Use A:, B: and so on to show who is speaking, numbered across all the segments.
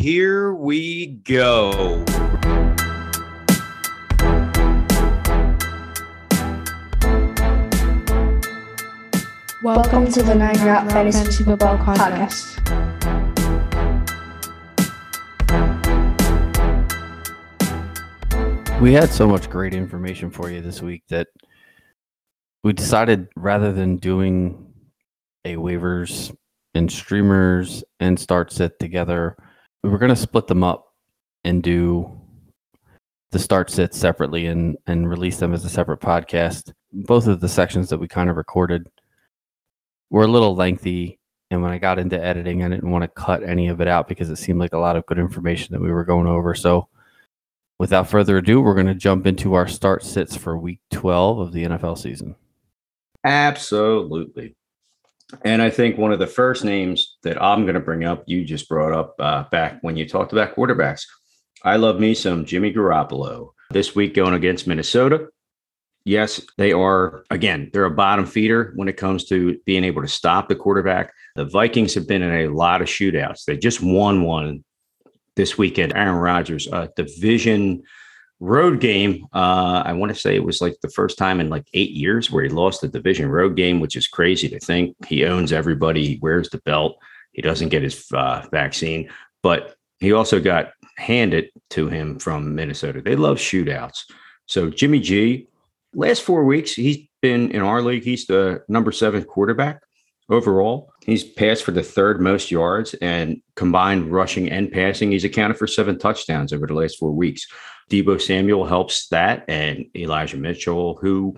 A: here we go.
B: Welcome to the Nine Route Fantasy Football Podcast.
C: We had so much great information for you this week that we decided rather than doing a waivers and streamers and start sit together, we were going to split them up and do the start sit separately and and release them as a separate podcast. Both of the sections that we kind of recorded were a little lengthy and when I got into editing I didn't want to cut any of it out because it seemed like a lot of good information that we were going over. So without further ado, we're going to jump into our start sits for week 12 of the NFL season.
A: Absolutely. And I think one of the first names that I'm going to bring up, you just brought up uh, back when you talked about quarterbacks. I love me some Jimmy Garoppolo this week going against Minnesota. Yes, they are, again, they're a bottom feeder when it comes to being able to stop the quarterback. The Vikings have been in a lot of shootouts. They just won one this weekend. Aaron Rodgers, a division road game. Uh, I want to say it was like the first time in like eight years where he lost the division road game, which is crazy to think. He owns everybody, he wears the belt, he doesn't get his uh, vaccine, but he also got handed to him from Minnesota. They love shootouts. So Jimmy G, last four weeks, he's been in our league. He's the number seven quarterback overall. He's passed for the third most yards and combined rushing and passing. He's accounted for seven touchdowns over the last four weeks. Deebo Samuel helps that, and Elijah Mitchell, who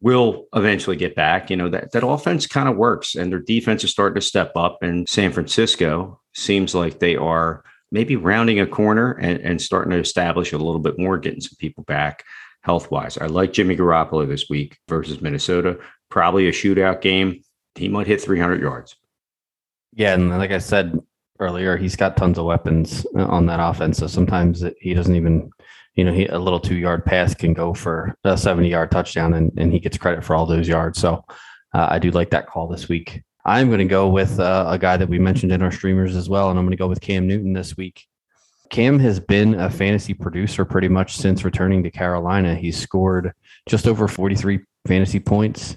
A: will eventually get back. You know, that, that offense kind of works, and their defense is starting to step up. And San Francisco seems like they are maybe rounding a corner and, and starting to establish a little bit more, getting some people back health wise. I like Jimmy Garoppolo this week versus Minnesota. Probably a shootout game. He might hit 300 yards.
C: Yeah, and like I said earlier, he's got tons of weapons on that offense. So sometimes he doesn't even, you know, he, a little two yard pass can go for a 70 yard touchdown, and, and he gets credit for all those yards. So uh, I do like that call this week. I'm going to go with uh, a guy that we mentioned in our streamers as well, and I'm going to go with Cam Newton this week. Cam has been a fantasy producer pretty much since returning to Carolina. He's scored just over 43 fantasy points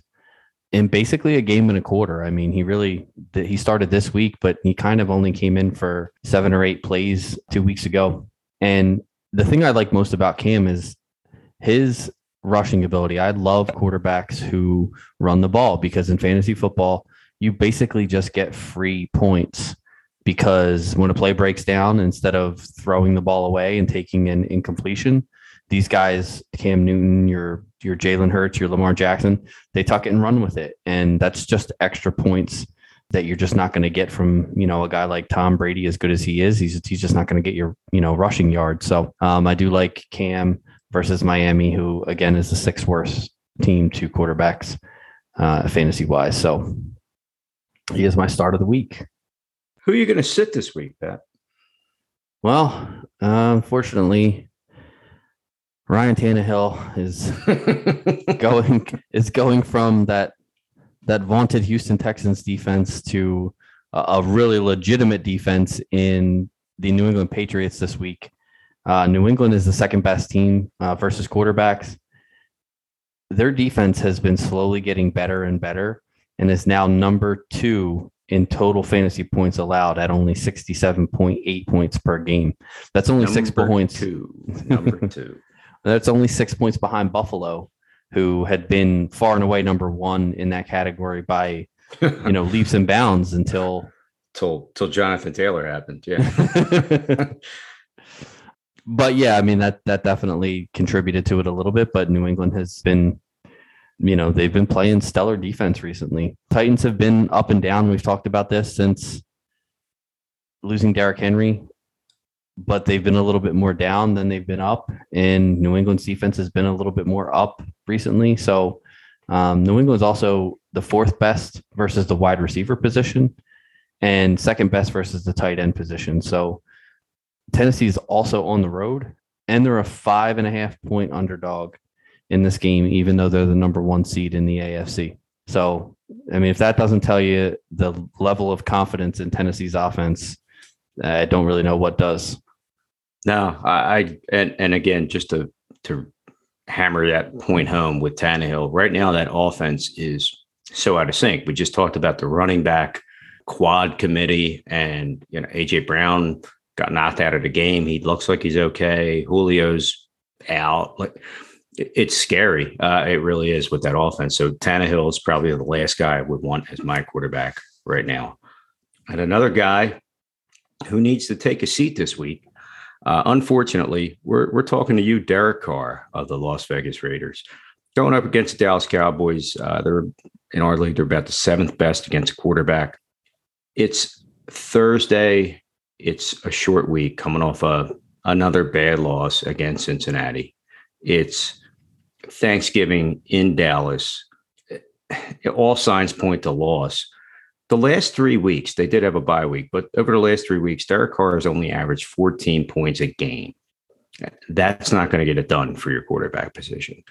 C: in basically a game and a quarter. I mean, he really he started this week, but he kind of only came in for seven or eight plays two weeks ago. And the thing I like most about Cam is his rushing ability. I love quarterbacks who run the ball because in fantasy football, you basically just get free points because when a play breaks down, instead of throwing the ball away and taking an incompletion, these guys, Cam Newton, your your Jalen Hurts, your Lamar Jackson, they tuck it and run with it, and that's just extra points that you're just not going to get from you know a guy like Tom Brady, as good as he is. He's he's just not going to get your you know rushing yards. So um, I do like Cam versus Miami, who again is the sixth worst team to quarterbacks uh, fantasy wise. So he is my start of the week.
A: Who are you going to sit this week, Pat?
C: Well, uh, unfortunately, Ryan Tannehill is going is going from that that vaunted Houston Texans defense to a, a really legitimate defense in the New England Patriots this week. Uh, New England is the second best team uh, versus quarterbacks. Their defense has been slowly getting better and better, and is now number two in total fantasy points allowed at only 67.8 points per game. That's only number six points.
A: Two. Number two.
C: That's only six points behind Buffalo, who had been far and away number one in that category by you know leaps and bounds until
A: till till Jonathan Taylor happened. Yeah.
C: but yeah, I mean that that definitely contributed to it a little bit. But New England has been you know, they've been playing stellar defense recently. Titans have been up and down. We've talked about this since losing Derrick Henry, but they've been a little bit more down than they've been up. And New England's defense has been a little bit more up recently. So um, New England's also the fourth best versus the wide receiver position and second best versus the tight end position. So Tennessee is also on the road and they're a five and a half point underdog in this game, even though they're the number one seed in the AFC. So, I mean, if that doesn't tell you the level of confidence in Tennessee's offense, I don't really know what does.
A: No, I, I and and again, just to to hammer that point home with Tannehill, right now that offense is so out of sync. We just talked about the running back quad committee, and you know AJ Brown got knocked out of the game. He looks like he's okay. Julio's out. Like it's scary. Uh, it really is with that offense. So Tannehill is probably the last guy I would want as my quarterback right now. And another guy who needs to take a seat this week. Uh, unfortunately, we're we're talking to you, Derek Carr of the Las Vegas Raiders, going up against the Dallas Cowboys. Uh, they're in our league; they're about the seventh best against quarterback. It's Thursday. It's a short week coming off a another bad loss against Cincinnati. It's Thanksgiving in Dallas. All signs point to loss. The last three weeks, they did have a bye week, but over the last three weeks, Derek Carr has only averaged 14 points a game. That's not going to get it done for your quarterback position.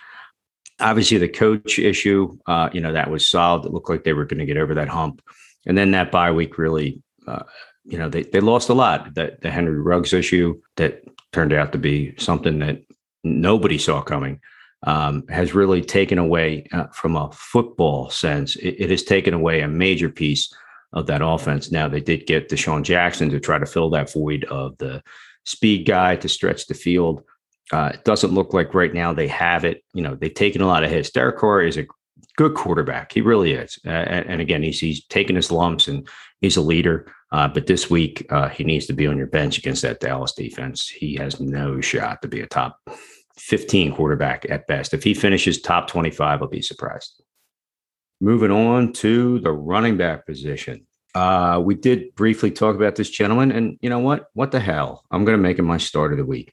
A: Obviously, the coach issue, uh, you know, that was solved. It looked like they were going to get over that hump. And then that bye week really, uh, you know, they, they lost a lot. That the Henry Ruggs issue that turned out to be something that nobody saw coming um, has really taken away uh, from a football sense. It, it, has taken away a major piece of that offense. Now they did get DeSean Jackson to try to fill that void of the speed guy to stretch the field. Uh, it doesn't look like right now they have it. You know, they've taken a lot of hits. Derek Carr is a good quarterback. He really is. Uh, and, and, again, he's he's taken his lumps and he's a leader. Uh, but this week, uh, he needs to be on your bench against that Dallas defense. He has no shot to be a top 15 quarterback at best. If he finishes top 25, I'll be surprised. Moving on to the running back position. Uh, we did briefly talk about this gentleman, and you know what? What the hell? I'm going to make him my start of the week.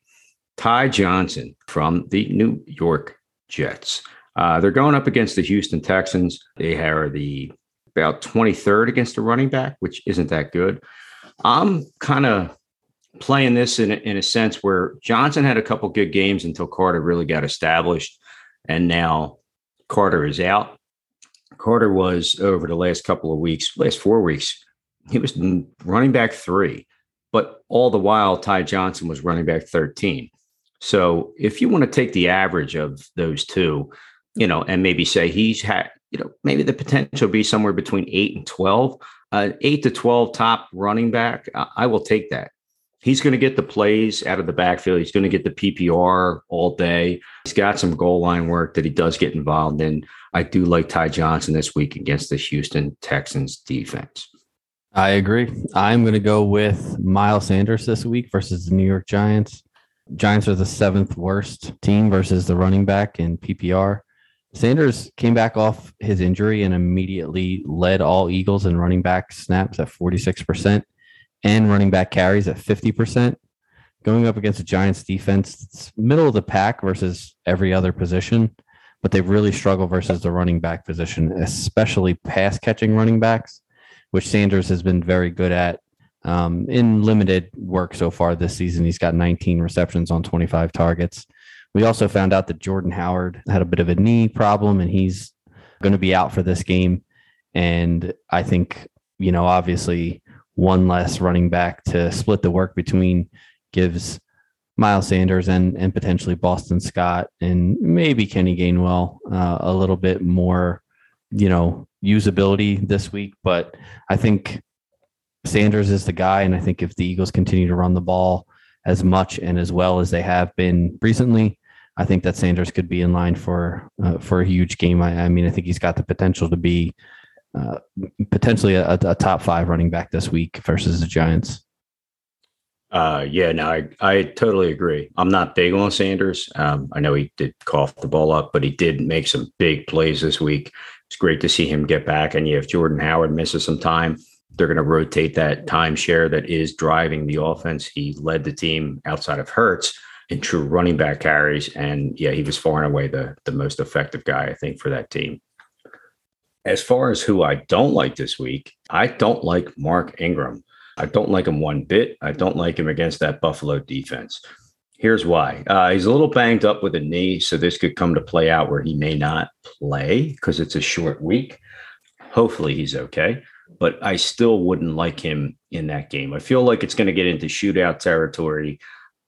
A: Ty Johnson from the New York Jets. Uh, they're going up against the Houston Texans. They are the about 23rd against the running back, which isn't that good. I'm kind of playing this in a, in a sense where Johnson had a couple good games until Carter really got established, and now Carter is out. Carter was over the last couple of weeks, last four weeks, he was running back three, but all the while Ty Johnson was running back 13. So if you want to take the average of those two, you know, and maybe say he's had, you know, maybe the potential be somewhere between eight and 12, uh, eight to 12 top running back, I, I will take that he's going to get the plays out of the backfield. He's going to get the PPR all day. He's got some goal line work that he does get involved in. I do like Ty Johnson this week against the Houston Texans defense.
C: I agree. I'm going to go with Miles Sanders this week versus the New York Giants. Giants are the seventh worst team versus the running back in PPR. Sanders came back off his injury and immediately led all Eagles in running back snaps at 46% and running back carries at 50%. Going up against the Giants defense, it's middle of the pack versus every other position, but they really struggle versus the running back position, especially pass catching running backs, which Sanders has been very good at um, in limited work so far this season. He's got 19 receptions on 25 targets. We also found out that Jordan Howard had a bit of a knee problem and he's going to be out for this game. And I think, you know, obviously one less running back to split the work between gives Miles Sanders and and potentially Boston Scott and maybe Kenny Gainwell uh, a little bit more, you know, usability this week. But I think Sanders is the guy, and I think if the Eagles continue to run the ball as much and as well as they have been recently, I think that Sanders could be in line for uh, for a huge game. I, I mean, I think he's got the potential to be uh, potentially a, a, top five running back this week versus the Giants.
A: Uh, yeah, no, I, I totally agree. I'm not big on Sanders. Um, I know he did cough the ball up, but he did make some big plays this week. It's great to see him get back. And yeah, if Jordan Howard misses some time, they're going to rotate that timeshare that is driving the offense. He led the team outside of Hurts in true running back carries, and yeah, he was far and away the the most effective guy I think for that team. As far as who I don't like this week, I don't like Mark Ingram. I don't like him one bit. I don't like him against that Buffalo defense. Here's why. Uh, he's a little banged up with a knee, so this could come to play out where he may not play because it's a short week. Hopefully, he's okay. but I still wouldn't like him in that game. I feel like it's going to get into shootout territory.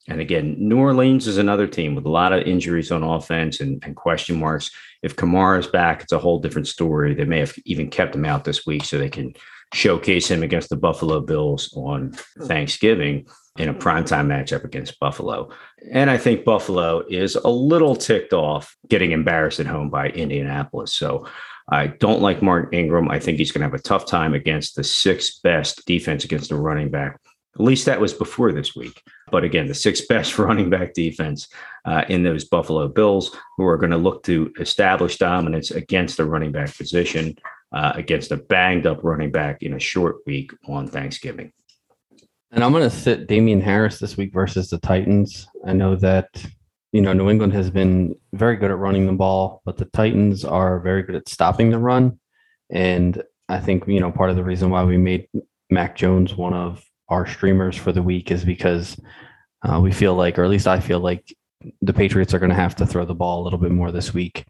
A: And again, New Orleans is another team with a lot of injuries on offense and, and question marks. If Kamara's back, it's a whole different story. They may have even kept him out this week so they can showcase him against the Buffalo Bills on Thanksgiving in a hmm. primetime matchup against Buffalo. And I think Buffalo is a little ticked off getting embarrassed at home by Indianapolis. So I don't like Mark Ingram. I think he's going to have a tough time against the sixth best defense against a running back. At least that was before this week. But again, the sixth best running back defense uh, in those Buffalo Bills, who are going to look to establish dominance against the running back position, uh, against a banged up running back in a short week on Thanksgiving.
C: And I'm going to sit Damien Harris this week versus the Titans. I know that, you know, New England has been very good at running the ball, but the Titans are very good at stopping the run. And I think, you know, part of the reason why we made Mac Jones one of our streamers for the week is because uh, we feel like, or at least I feel like, the Patriots are going to have to throw the ball a little bit more this week.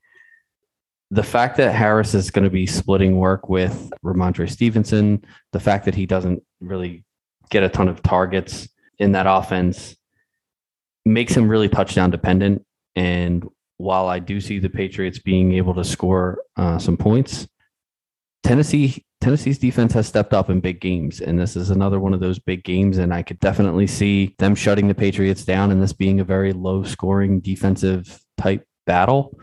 C: The fact that Harris is going to be splitting work with Rhamondre Stevenson, the fact that he doesn't really get a ton of targets in that offense makes him really touchdown dependent. And while I do see the Patriots being able to score uh, some points, Tennessee Tennessee's defense has stepped up in big games, and this is another one of those big games. And I could definitely see them shutting the Patriots down, and this being a very low scoring defensive type battle.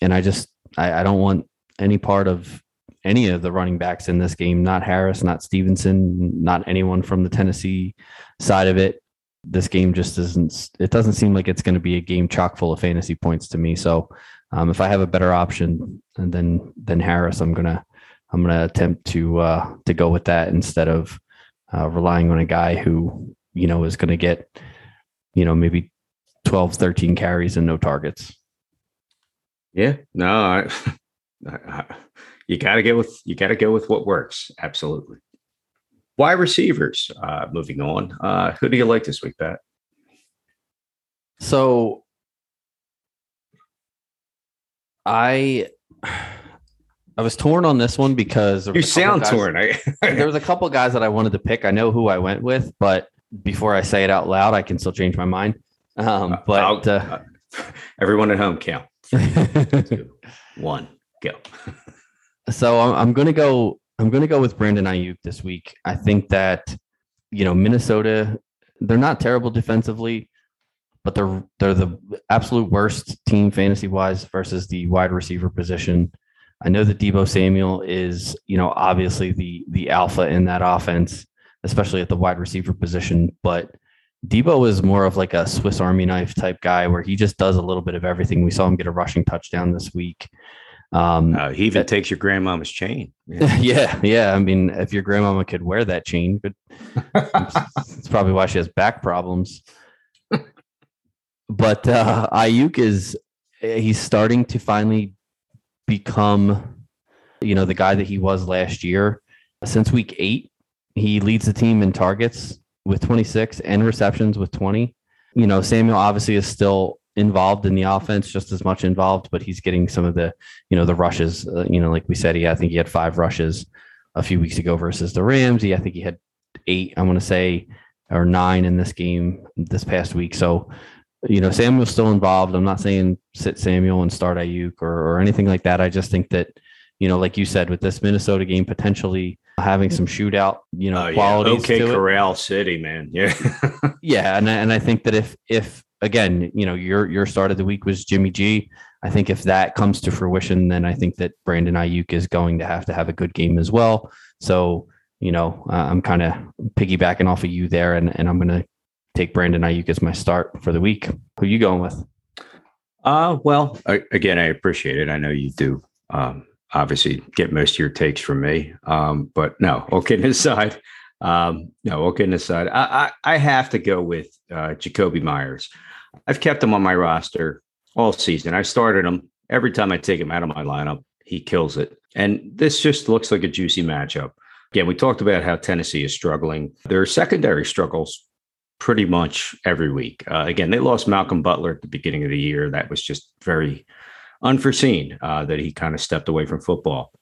C: And I just I, I don't want any part of any of the running backs in this game, not Harris, not Stevenson, not anyone from the Tennessee side of it. This game just isn't, it doesn't seem like it's going to be a game chock full of fantasy points to me. So um, if I have a better option than, than Harris, I'm going to, I'm going to attempt to, uh, to go with that instead of uh, relying on a guy who, you know, is going to get, you know, maybe 12, 13 carries and no targets.
A: Yeah, no, I, I you got to go with you got to go with what works. Absolutely. Wide receivers. Uh, moving on. Uh, who do you like this week, Pat?
C: So I I was torn on this one because
A: you sound
C: guys,
A: torn.
C: there was a couple guys that I wanted to pick. I know who I went with, but before I say it out loud, I can still change my mind. Um, but uh,
A: everyone at home, count. Two, one, go.
C: So I'm, I'm going to go. I'm going to go with Brandon Aiyuk this week. I think that you know Minnesota, they're not terrible defensively, but they're they're the absolute worst team fantasy wise versus the wide receiver position. I know that Deebo Samuel is you know obviously the the alpha in that offense, especially at the wide receiver position, but. Deebo is more of like a Swiss Army knife type guy where he just does a little bit of everything. We saw him get a rushing touchdown this week.
A: Um, uh, he even that, takes your grandmama's chain.
C: Yeah. yeah, yeah. I mean, if your grandmama could wear that chain, but it's probably why she has back problems. but uh, Aiyuk is he's starting to finally become, you know, the guy that he was last year. Since week eight, he leads the team in targets with 26 and receptions with 20. You know, Samuel obviously is still involved in the offense, just as much involved, but he's getting some of the, you know, the rushes. Uh, you know, like we said, he I think he had five rushes a few weeks ago versus the Rams. He I think he had eight. I want to say or nine in this game this past week. So, you know, Samuel's still involved. I'm not saying sit Samuel and start Aiyuk or, or anything like that. I just think that, you know, like you said, with this Minnesota game potentially having some shootout, you know,
A: oh,
C: qualities.
A: Yeah. Okay, Corral it. City, man. Yeah.
C: yeah. And, and I think that if if again, you know, your your start of the week was Jimmy G. I think if that comes to fruition, then I think that Brandon Aiyuk is going to have to have a good game as well. So, you know, uh, I'm kind of piggybacking off of you there, and, and I'm going to take Brandon Aiyuk as my start for the week. Who you going with?
A: Uh, well, I, again, I appreciate it. I know you do. Um, obviously, get most of your takes from me. Um, but no, okay, aside, um, no, okay, aside, I, I, I have to go with uh, Jakobi Meyers. I've kept him on my roster all season. I started him every time I take him out of my lineup. He kills it. And this just looks like a juicy matchup. Again, we talked about how Tennessee is struggling. Their secondary struggles pretty much every week. Uh, again, they lost Malcolm Butler at the beginning of the year. That was just very unforeseen uh, that he kind of stepped away from football.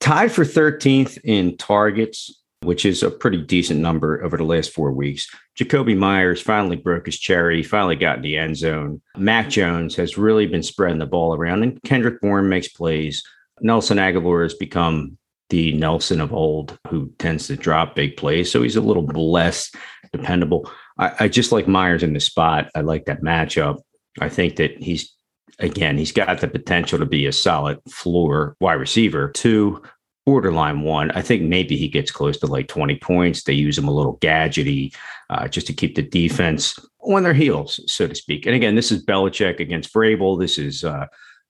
A: tied for 13th in targets, which is a pretty decent number over the last four weeks. Jakobi Meyers finally broke his cherry, finally got in the end zone. Mac Jones has really been spreading the ball around, and Kendrick Bourne makes plays. Nelson Agholor has become the Nelson of old who tends to drop big plays. So he's a little less dependable. I, I just like Meyers in the spot. I like that matchup. I think that he's again, he's got the potential to be a solid floor wide receiver. Two, borderline one. I think maybe he gets close to like 20 points. They use him a little gadgety uh, just to keep the defense on their heels, so to speak. And again, this is Belichick against Vrabel. This is, uh,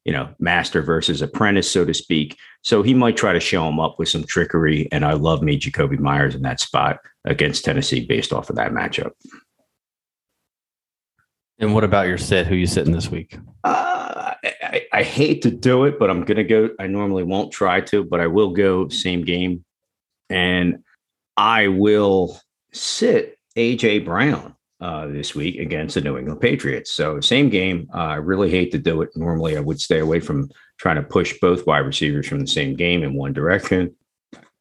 A: you know, master versus apprentice, so to speak. So he might try to show him up with some trickery. And I love me Jakobi Meyers in that spot against Tennessee based off of that matchup.
C: And what about your sit? Who you sitting this week?
A: Uh, I, I, hate to do it, but I'm going to go. I normally won't try to, but I will go same game. And I will sit AJ Brown uh, this week against the New England Patriots. So same game. Uh, I really hate to do it. Normally, I would stay away from trying to push both wide receivers from the same game in one direction.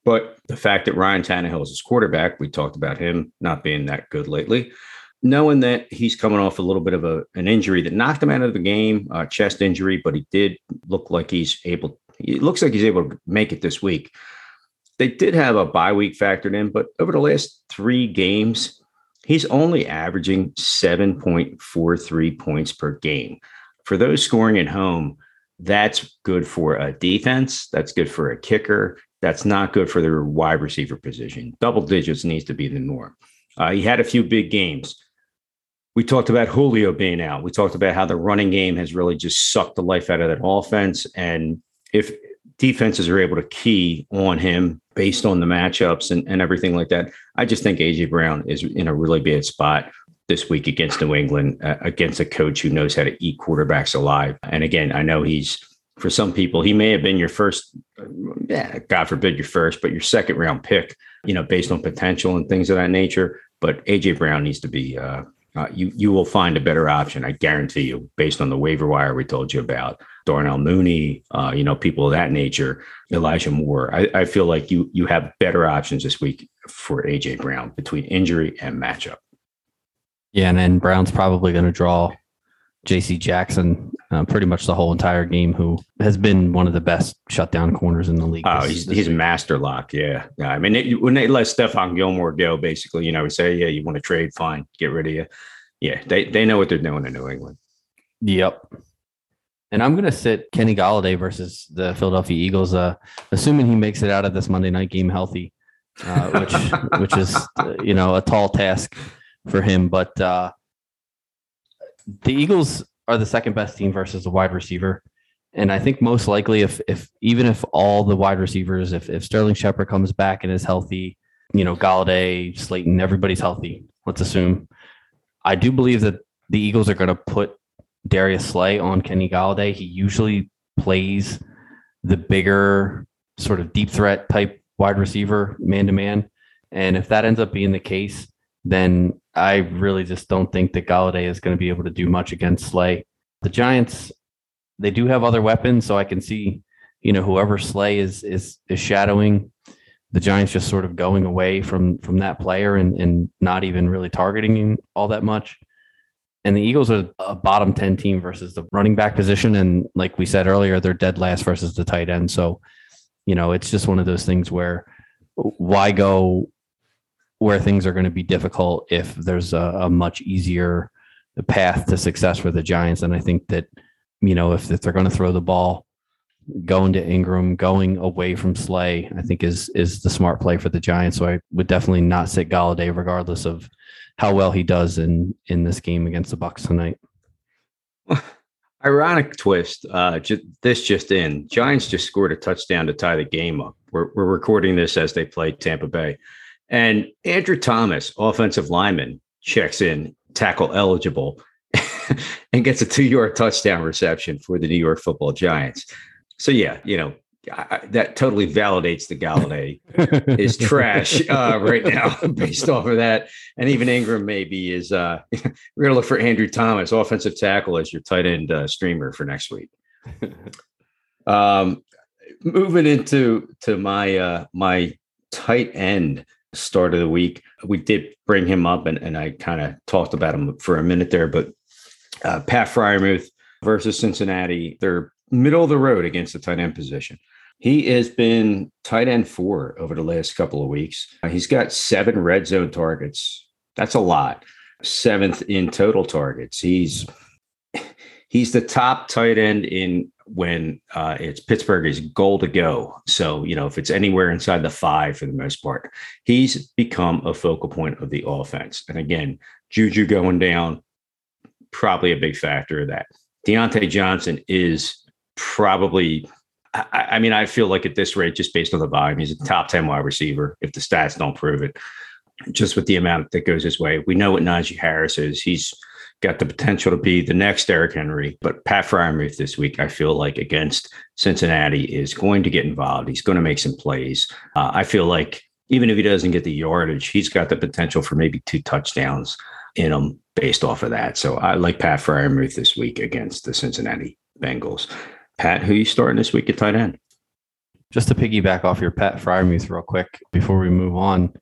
A: But the fact that Ryan Tannehill is his quarterback, we talked about him not being that good lately knowing that he's coming off a little bit of a, an injury that knocked him out of the game, uh, chest injury, but he did look like he's able. It looks like he's able to make it this week. They did have a bye week factored in, but over the last three games, he's only averaging 7.43 points per game. For those scoring at home, that's good for a defense. That's good for a kicker. That's not good for their wide receiver position. Double digits needs to be the norm. Uh, he had a few big games we talked about Julio being out. We talked about how the running game has really just sucked the life out of that offense. And if defenses are able to key on him based on the matchups and, and everything like that, I just think AJ Brown is in a really bad spot this week against New England, uh, against a coach who knows how to eat quarterbacks alive. And again, I know he's for some people, he may have been your first, yeah, God forbid your first, but your second round pick, you know, based on potential and things of that nature. But AJ Brown needs to be uh, uh, you you will find a better option. I guarantee you, based on the waiver wire we told you about, Darnell Mooney, uh, you know, people of that nature, Elijah Moore. I, I feel like you you have better options this week for AJ Brown between injury and matchup.
C: Yeah, and then Brown's probably going to draw J.C. Jackson uh, pretty much the whole entire game, who has been one of the best shutdown corners in the league.
A: Oh, he's, he's master lock. Yeah. yeah. I mean, it, when they let Stephon Gilmore go, basically, you know, we say, yeah, you want to trade, fine, get rid of you. Yeah, they, they know what they're doing in New England.
C: Yep. And I'm going to sit Kenny Golladay versus the Philadelphia Eagles, uh, assuming he makes it out of this Monday night game healthy, uh, which which is you know a tall task for him. But uh, the Eagles are the second best team versus a wide receiver. And I think most likely, if if even if all the wide receivers, if if Sterling Shepard comes back and is healthy, you know, Golladay, Slayton, everybody's healthy. Let's assume. I do believe that the Eagles are going to put Darius Slay on Kenny Golladay. He usually plays the bigger, sort of deep threat type wide receiver, man to man. And if that ends up being the case, then I really just don't think that Golladay is going to be able to do much against Slay. The Giants, they do have other weapons, so I can see, you know, whoever Slay is is is shadowing, the Giants just sort of going away from from that player and and not even really targeting him all that much. And the Eagles are a bottom 10 team versus the running back position. And like we said earlier, they're dead last versus the tight end. So, you know, it's just one of those things where why go where things are going to be difficult if there's a, a, much easier path to success for the Giants. And I think that, you know, if, if they're going to throw the ball, going to Engram, going away from Slay, I think is is the smart play for the Giants. So I would definitely not sit Golladay, regardless of how well he does in in this game against the Bucks tonight.
A: Ironic twist. Uh, just, this just in: Giants just scored a touchdown to tie the game up. We're, we're recording this as they play Tampa Bay. And Andrew Thomas, offensive lineman, checks in, tackle eligible, and gets a two yard touchdown reception for the New York football Giants. So, yeah, you know, I, that totally validates the Golladay is trash uh, right now based off of that. And even Engram maybe is, uh, we're going to look for Andrew Thomas, offensive tackle, as your tight end uh, streamer for next week. Um, moving into to my uh my tight end start of the week. We did bring him up and, and I kind of talked about him for a minute there, but uh, Pat Freiermuth versus Cincinnati, they're middle of the road against the tight end position. He has been tight end four over the last couple of weeks. Uh, he's got seven red zone targets. That's a lot. Seventh in total targets. He's he's the top tight end in when uh, it's Pittsburgh is goal to go. So, you know, if it's anywhere inside the five for the most part, he's become a focal point of the offense. And again, Juju going down, probably a big factor of that. Diontae Johnson is probably, I, I mean, I feel like at this rate, just based on the volume, he's a top 10 wide receiver if the stats don't prove it, just with the amount that goes his way. We know what Najee Harris is. He's got the potential to be the next Derrick Henry. But Pat Freiermuth this week, I feel like against Cincinnati is going to get involved. He's going to make some plays. Uh, I feel like even if he doesn't get the yardage, he's got the potential for maybe two touchdowns in him based off of that. So I like Pat Freiermuth this week against the Cincinnati Bengals. Pat, who you starting this week at tight end?
C: Just to piggyback off your Pat Freiermuth real quick before we move on,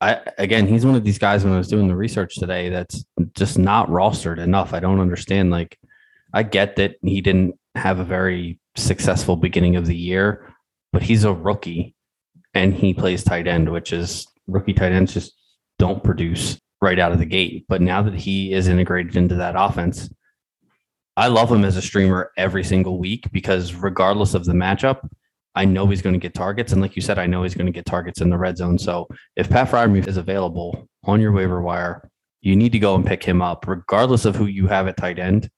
C: I again, he's one of these guys when I was doing the research today that's just not rostered enough. I don't understand. Like, I get that he didn't have a very successful beginning of the year, but he's a rookie and he plays tight end, which is rookie tight ends just don't produce right out of the gate. But now that he is integrated into that offense, I love him as a streamer every single week because regardless of the matchup, I know he's going to get targets. And like you said, I know he's going to get targets in the red zone. So if Pat Freiermuth is available on your waiver wire, you need to go and pick him up, regardless of who you have at tight end,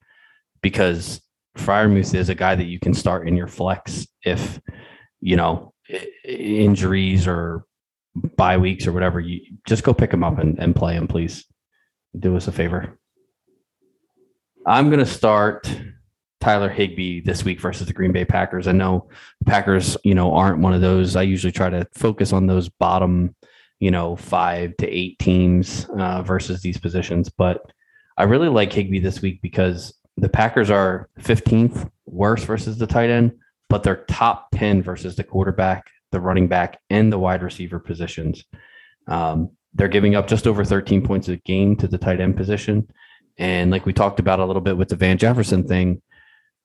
C: because Freiermuth is a guy that you can start in your flex if, you know, injuries or bye weeks or whatever. You just go pick him up and, and play him, please. Do us a favor. I'm going to start Tyler Higbee this week versus the Green Bay Packers. I know Packers, you know, aren't one of those. I usually try to focus on those bottom, you know, five to eight teams uh, versus these positions. But I really like Higbee this week because the Packers are 15th worst versus the tight end, but they're top 10 versus the quarterback, the running back, and the wide receiver positions. Um, they're giving up just over 13 points a game to the tight end position. And like we talked about a little bit with the Van Jefferson thing,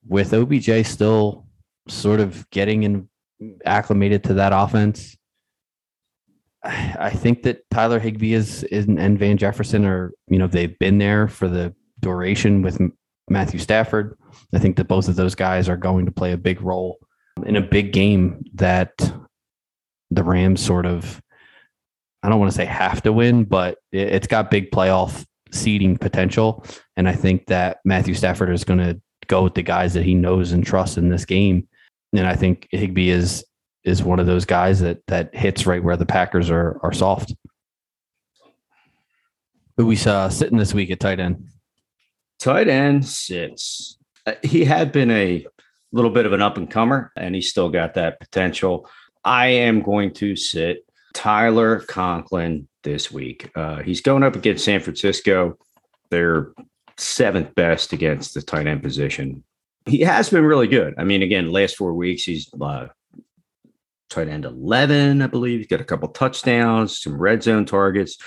C: with OBJ still sort of getting in acclimated to that offense, I think that Tyler Higbee is, is and Van Jefferson are, you know, they've been there for the duration with Matthew Stafford. I think that both of those guys are going to play a big role in a big game that the Rams sort of, I don't want to say have to win, but it's got big playoff seeding potential. And I think that Matthew Stafford is going to go with the guys that he knows and trusts in this game. And I think Higbee is is one of those guys that that hits right where the Packers are are soft. Who we saw sitting this week at tight end?
A: Tight end sits. Uh, he had been a little bit of an up and comer, and he's still got that potential. I am going to sit Tyler Conklin this week. Uh, he's going up against San Francisco. They're seventh best against the tight end position. He has been really good. I mean, again, last four weeks, he's uh, tight end 11, I believe. He's got a couple touchdowns, some red zone targets,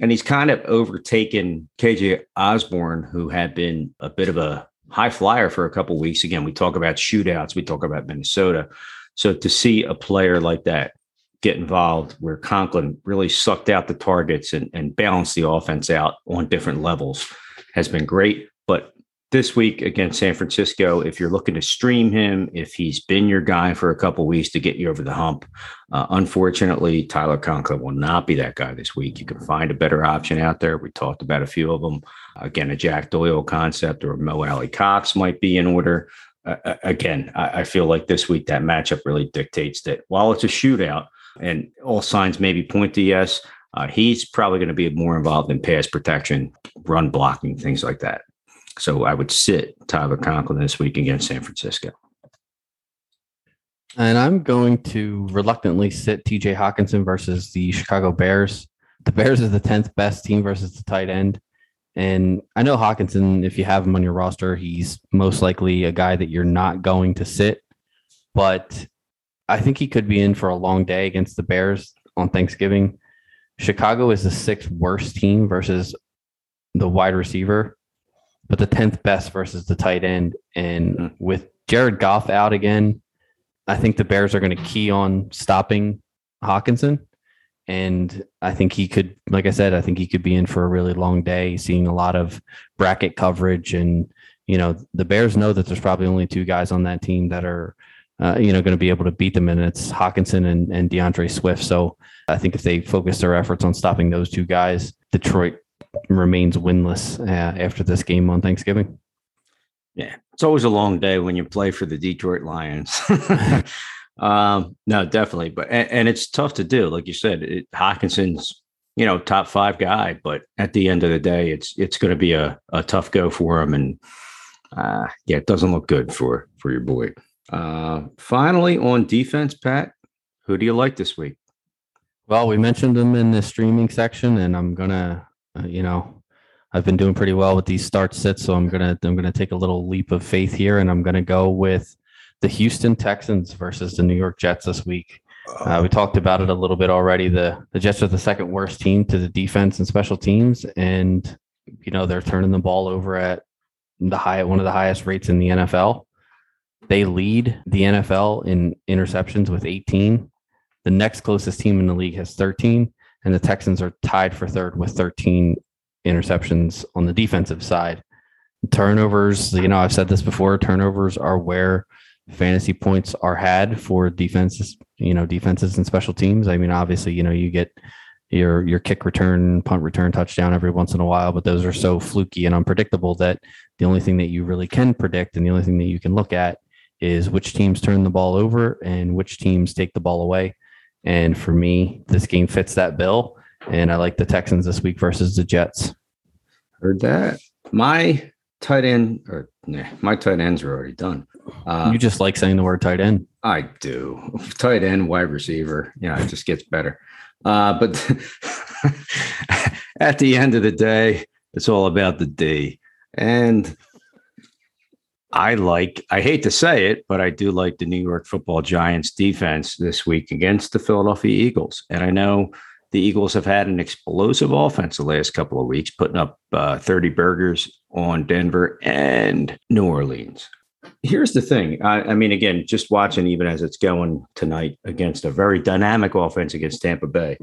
A: and he's kind of overtaken KJ Osborn, who had been a bit of a high flyer for a couple weeks. Again, we talk about shootouts, we talk about Minnesota. So to see a player like that get involved where Conklin really sucked out the targets and, and balanced the offense out on different levels has been great. But this week against San Francisco, if you're looking to stream him, if he's been your guy for a couple weeks to get you over the hump, uh, unfortunately, Tyler Conklin will not be that guy this week. You can find a better option out there. We talked about a few of them. Again, a Jack Doyle concept or Mo Alie-Cox might be in order. Uh, again, I, I feel like this week that matchup really dictates that while it's a shootout and all signs maybe point to yes, uh, he's probably going to be more involved in pass protection, run blocking, things like that. So I would sit Tyler Conklin this week against San Francisco.
C: And I'm going to reluctantly sit TJ Hockenson versus the Chicago Bears. The Bears is the 10th best team versus the tight end. And I know Hockenson, if you have him on your roster, he's most likely a guy that you're not going to sit. But I think he could be in for a long day against the Bears on Thanksgiving. Chicago is the sixth worst team versus the wide receiver, but the 10th best versus the tight end. And mm. with Jared Goff out again, I think the Bears are going to key on stopping Hockenson. And I think he could, like I said, I think he could be in for a really long day, seeing a lot of bracket coverage. And, you know, the Bears know that there's probably only two guys on that team that are, uh, you know, going to be able to beat them, and it's Hockenson and, and D'Andre Swift. So I think if they focus their efforts on stopping those two guys, Detroit remains winless uh, after this game on Thanksgiving.
A: Yeah, it's always a long day when you play for the Detroit Lions. um, no, definitely, but and, and, it's tough to do. Like you said, it, Hockenson's you know top five guy, but at the end of the day, it's it's going to be a, a tough go for him, and uh, yeah, it doesn't look good for for your boy. Uh, finally, on defense, Pat, who do you like this week?
C: Well, we mentioned them in the streaming section, and I'm gonna, uh, you know, I've been doing pretty well with these start sits, so I'm gonna I'm gonna take a little leap of faith here, and I'm gonna go with the Houston Texans versus the New York Jets this week. Uh, we talked about it a little bit already. The the Jets are the second worst team to the defense and special teams, and you know they're turning the ball over at the high one of the highest rates in the NFL. They lead the NFL in interceptions with 18. The next closest team in the league has 13, and the Texans are tied for third with 13 interceptions on the defensive side. Turnovers, you know, I've said this before, turnovers are where fantasy points are had for defenses, you know, defenses and special teams. I mean, obviously, you know, you get your your kick return, punt return, touchdown every once in a while, but those are so fluky and unpredictable that the only thing that you really can predict and the only thing that you can look at is which teams turn the ball over and which teams take the ball away. And for me, this game fits that bill. And I like the Texans this week versus the Jets.
A: Heard that. My tight end, or nah, my tight ends are already done.
C: Uh, you just like saying the word tight end.
A: I do. Tight end, wide receiver. Yeah, it just gets better. Uh, but at the end of the day, it's all about the D. And I like, I hate to say it, but I do like the New York football Giants defense this week against the Philadelphia Eagles. And I know the Eagles have had an explosive offense the last couple of weeks, putting up uh, 30 burgers on Denver and New Orleans. Here's the thing. I, I, mean, again, just watching even as it's going tonight against a very dynamic offense against Tampa Bay.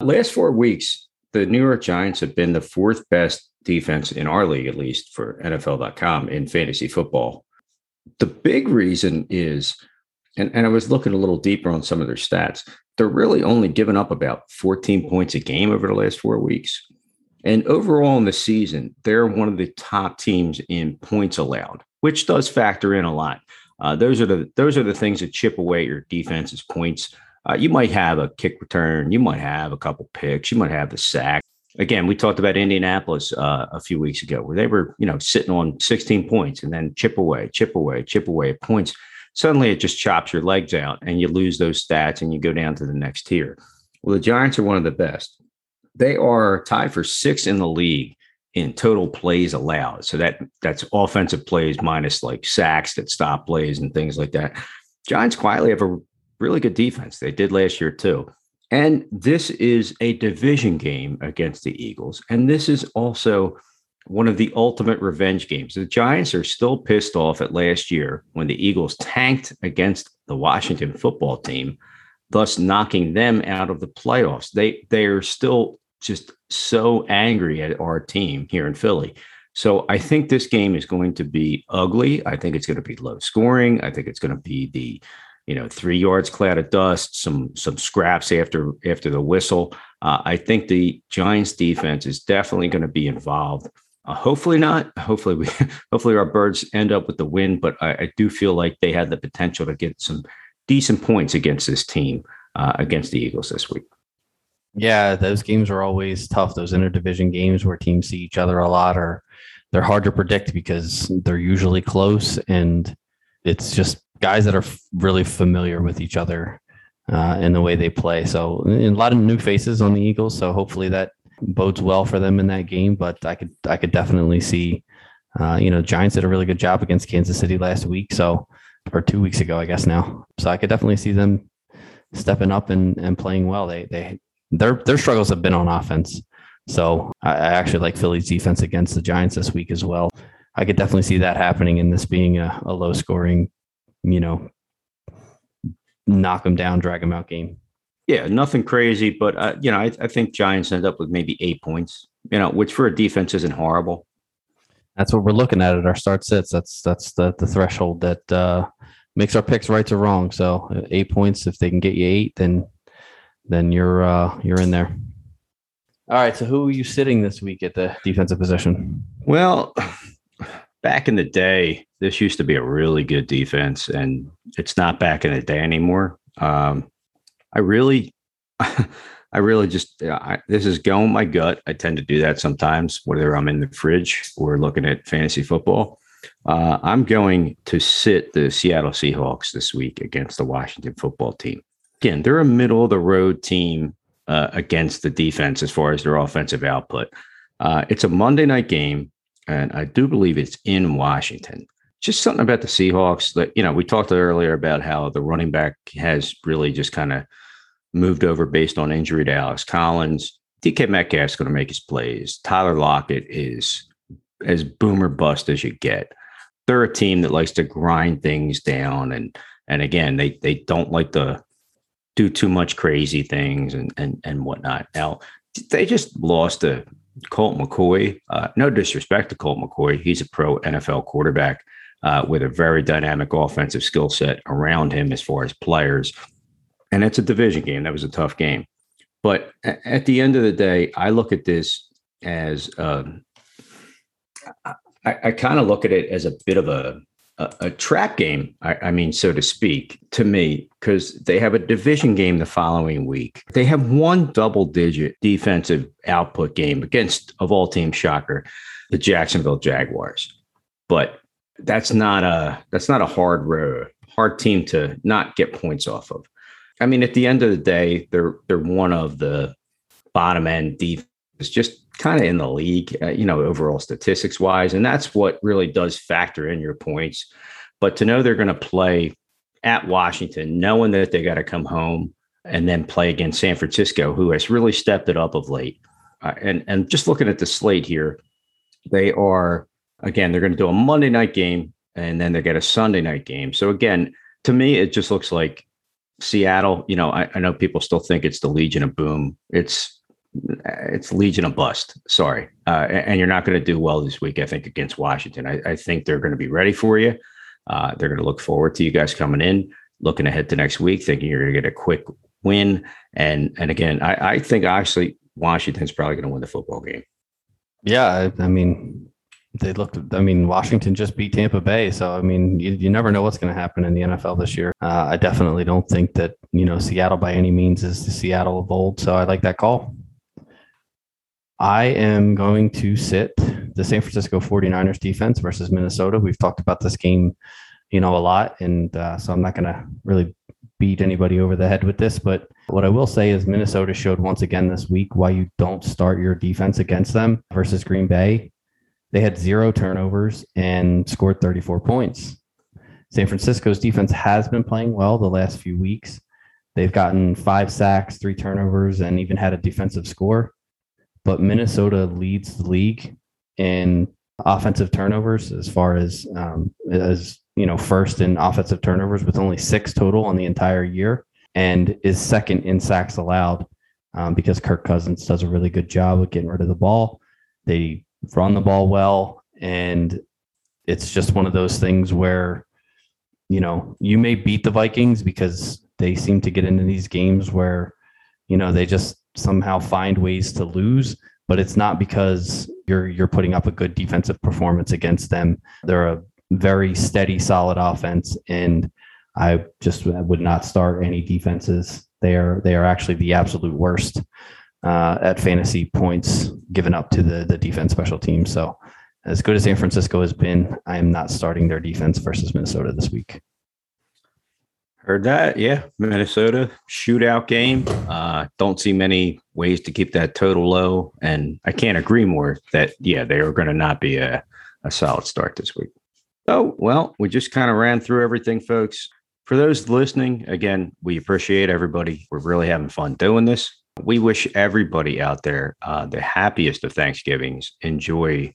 A: Last four weeks, the New York Giants have been the fourth best defense in our league, at least for NFL.com in fantasy football. The big reason is, and, and I was looking a little deeper on some of their stats, they're really only giving up about 14 points a game over the last four weeks. And overall in the season, they're one of the top teams in points allowed, which does factor in a lot. Uh, those are the those are the things that chip away at your defense's points. Uh, you might have a kick return, you might have a couple picks, you might have the sack, again, we talked about Indianapolis uh, a few weeks ago, where they were, you know, sitting on 16 points and then chip away, chip away, chip away at points. Suddenly, it just chops your legs out, and you lose those stats, and you go down to the next tier. Well, the Giants are one of the best. They are tied for sixth in the league in total plays allowed. So that that's offensive plays minus like sacks that stop plays and things like that. Giants quietly have a really good defense. They did last year too. And this is a division game against the Eagles. And this is also one of the ultimate revenge games. The Giants are still pissed off at last year when the Eagles tanked against the Washington football team, thus knocking them out of the playoffs. They they are still just so angry at our team here in Philly. So I think this game is going to be ugly. I think it's going to be low scoring. I think it's going to be the you know, three yards cloud of dust, some some scraps after after the whistle. Uh, I think the Giants defense is definitely going to be involved. Uh, hopefully not. Hopefully we hopefully our birds end up with the win, but I, I, do feel like they had the potential to get some decent points against this team uh, against the Eagles this week.
C: Yeah, those games are always tough. Those interdivision games where teams see each other a lot are they're hard to predict because they're usually close and it's just guys that are really familiar with each other uh, in the way they play. So a lot of new faces on the Eagles. So hopefully that bodes well for them in that game. But I could I could definitely see, uh, you know, Giants did a really good job against Kansas City last week. So or two weeks ago, I guess now. So I could definitely see them stepping up and, and playing well. They they their their struggles have been on offense. So I, I actually like Philly's defense against the Giants this week as well. I could definitely see that happening in this being a, a low scoring, you know, knock them down, drag them out game.
A: Yeah, nothing crazy, but uh, you know, I, I think Giants end up with maybe eight points. You know, which for a defense isn't horrible.
C: That's what we're looking at at our start sits. That's that's the the threshold that uh, makes our picks right or wrong. So uh, eight points, if they can get you eight, then then you're uh, you're in there. All right. So who are you sitting this week at the defensive position?
A: Well, back in the day, this used to be a really good defense, and it's not back in the day anymore. Um, I really, I really just I, this is going my gut. I tend to do that sometimes, whether I'm in the fridge or looking at fantasy football. Uh, I'm going to sit the Seattle Seahawks this week against the Washington football team. Again, they're a middle of the road team uh, against the defense as far as their offensive output. Uh, it's a Monday night game, and I do believe it's in Washington. Just something about the Seahawks that, you know, we talked earlier about how the running back has really just kind of moved over based on injury to Alex Collins. DK Metcalf's going to make his plays. Tyler Lockett is as boomer bust as you get. They're a team that likes to grind things down and and again they they don't like to do too much crazy things and and and whatnot. Now they just lost to Colt McCoy. Uh, no disrespect to Colt McCoy, he's a pro NFL quarterback uh, with a very dynamic offensive skill set around him as far as players. And it's a division game. That was a tough game. But at the end of the day, I look at this as um, I, I kind of look at it as a bit of a a, a trap game. I, I, mean, so to speak, to me, because they have a division game the following week. They have one double digit defensive output game against, of all teams, shocker, the Jacksonville Jaguars. But that's not a that's not a hard road, hard team to not get points off of. I mean, at the end of the day, they're they're one of the bottom end defense, just kind of in the league, uh, you know, overall statistics wise. And that's what really does factor in your points. But to know they're going to play at Washington, knowing that they got to come home and then play against San Francisco, who has really stepped it up of late. Uh, and and just looking at the slate here, they are again they're going to do a Monday night game and then they get a Sunday night game. So again, to me, it just looks like Seattle. You know, I, I know people still think it's the Legion of Boom. It's it's Legion of Bust. Sorry, uh, and you're not going to do well this week. I think against Washington. I, I think they're going to be ready for you. Uh, they're going to look forward to you guys coming in, looking ahead to next week, thinking you're going to get a quick win. And and again, I, I think actually Washington's probably going to win the football game.
C: Yeah, I, I mean, they looked. I mean, Washington just beat Tampa Bay, so I mean, you, you never know what's going to happen in the NFL this year. Uh, I definitely don't think that you know Seattle by any means is the Seattle of old. So I like that call. I am going to sit the San Francisco 49ers defense versus Minnesota. We've talked about this game, you know, a lot. And uh, so I'm not going to really beat anybody over the head with this. But what I will say is Minnesota showed once again this week why you don't start your defense against them versus Green Bay. They had zero turnovers and scored 34 points. San Francisco's defense has been playing well the last few weeks. They've gotten five sacks, three turnovers, and even had a defensive score but Minnesota leads the league in offensive turnovers as far as um, as you know first in offensive turnovers with only six total on the entire year and is second in sacks allowed um, because Kirk Cousins does a really good job of getting rid of the ball. They run the ball well, and it's just one of those things where you know you may beat the Vikings because they seem to get into these games where you know they just somehow find ways to lose, but it's not because you're you're putting up a good defensive performance against them. They're a very steady, solid offense, and I just would not start any defenses. They are they are actually the absolute worst uh, at fantasy points given up to the the defense special team. So as good as San Francisco has been, I am not starting their defense versus Minnesota this week.
A: Heard that. Yeah. Minnesota shootout game. Uh, don't see many ways to keep that total low. And I can't agree more that, yeah, they are going to not be a, a solid start this week. Oh, well, we just kind of ran through everything, folks. For those listening, again, we appreciate everybody. We're really having fun doing this. We wish everybody out there uh, the happiest of Thanksgivings. Enjoy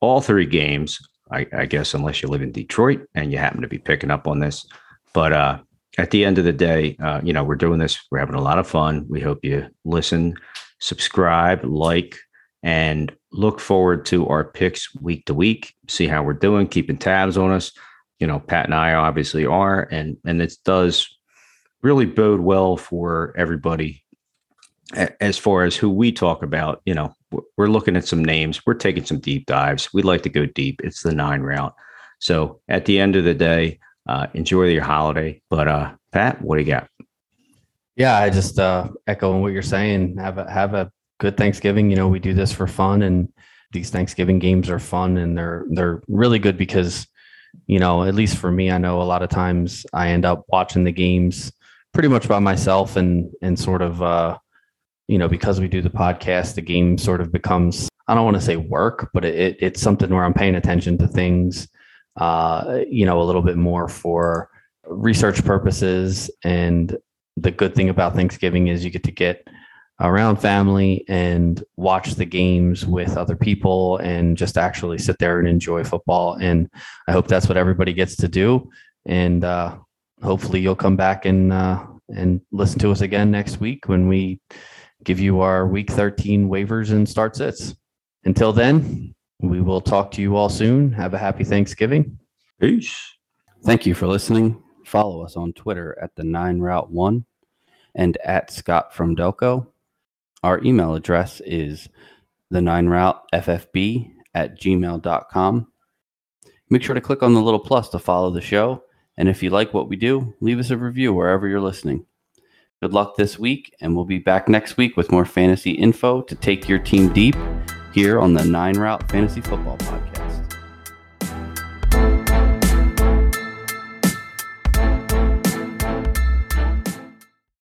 A: all three games, I, I, guess, unless you live in Detroit and you happen to be picking up on this. But uh, at the end of the day, uh, you know, we're doing this. We're having a lot of fun. We hope you listen, subscribe, like, and look forward to our picks week to week. See how we're doing, keeping tabs on us. You know, Pat and I obviously are, and and it does really bode well for everybody as far as who we talk about. You know, we're looking at some names. We're taking some deep dives. We like to go deep. It's the nine route. So at the end of the day, uh, enjoy your holiday. But uh, Pat, what do you got?
C: Yeah, I just uh, echoing what you're saying. Have a have a good Thanksgiving. You know, we do this for fun, and these Thanksgiving games are fun, and they're they're really good because, you know, at least for me, I know a lot of times I end up watching the games pretty much by myself, and and sort of, uh, you know, because we do the podcast, the game sort of becomes I don't want to say work, but it, it's something where I'm paying attention to things uh, you know, a little bit more for research purposes. And the good thing about Thanksgiving is you get to get around family and watch the games with other people and just actually sit there and enjoy football. And I hope that's what everybody gets to do. And uh, hopefully you'll come back and uh, and listen to us again next week when we give you our week 13 waivers and start sits. Until then, we will talk to you all soon. Have a happy Thanksgiving.
A: Peace.
D: Thank you for listening. Follow us on Twitter at the Nine Route One and at Scott from Delco. Our email address is the nine route ffb at gmail.com. Make sure to click on the little plus to follow the show. And if you like what we do, leave us a review wherever you're listening. Good luck this week, and we'll be back next week with more fantasy info to take your team deep here on the Nine Route Fantasy Football Podcast.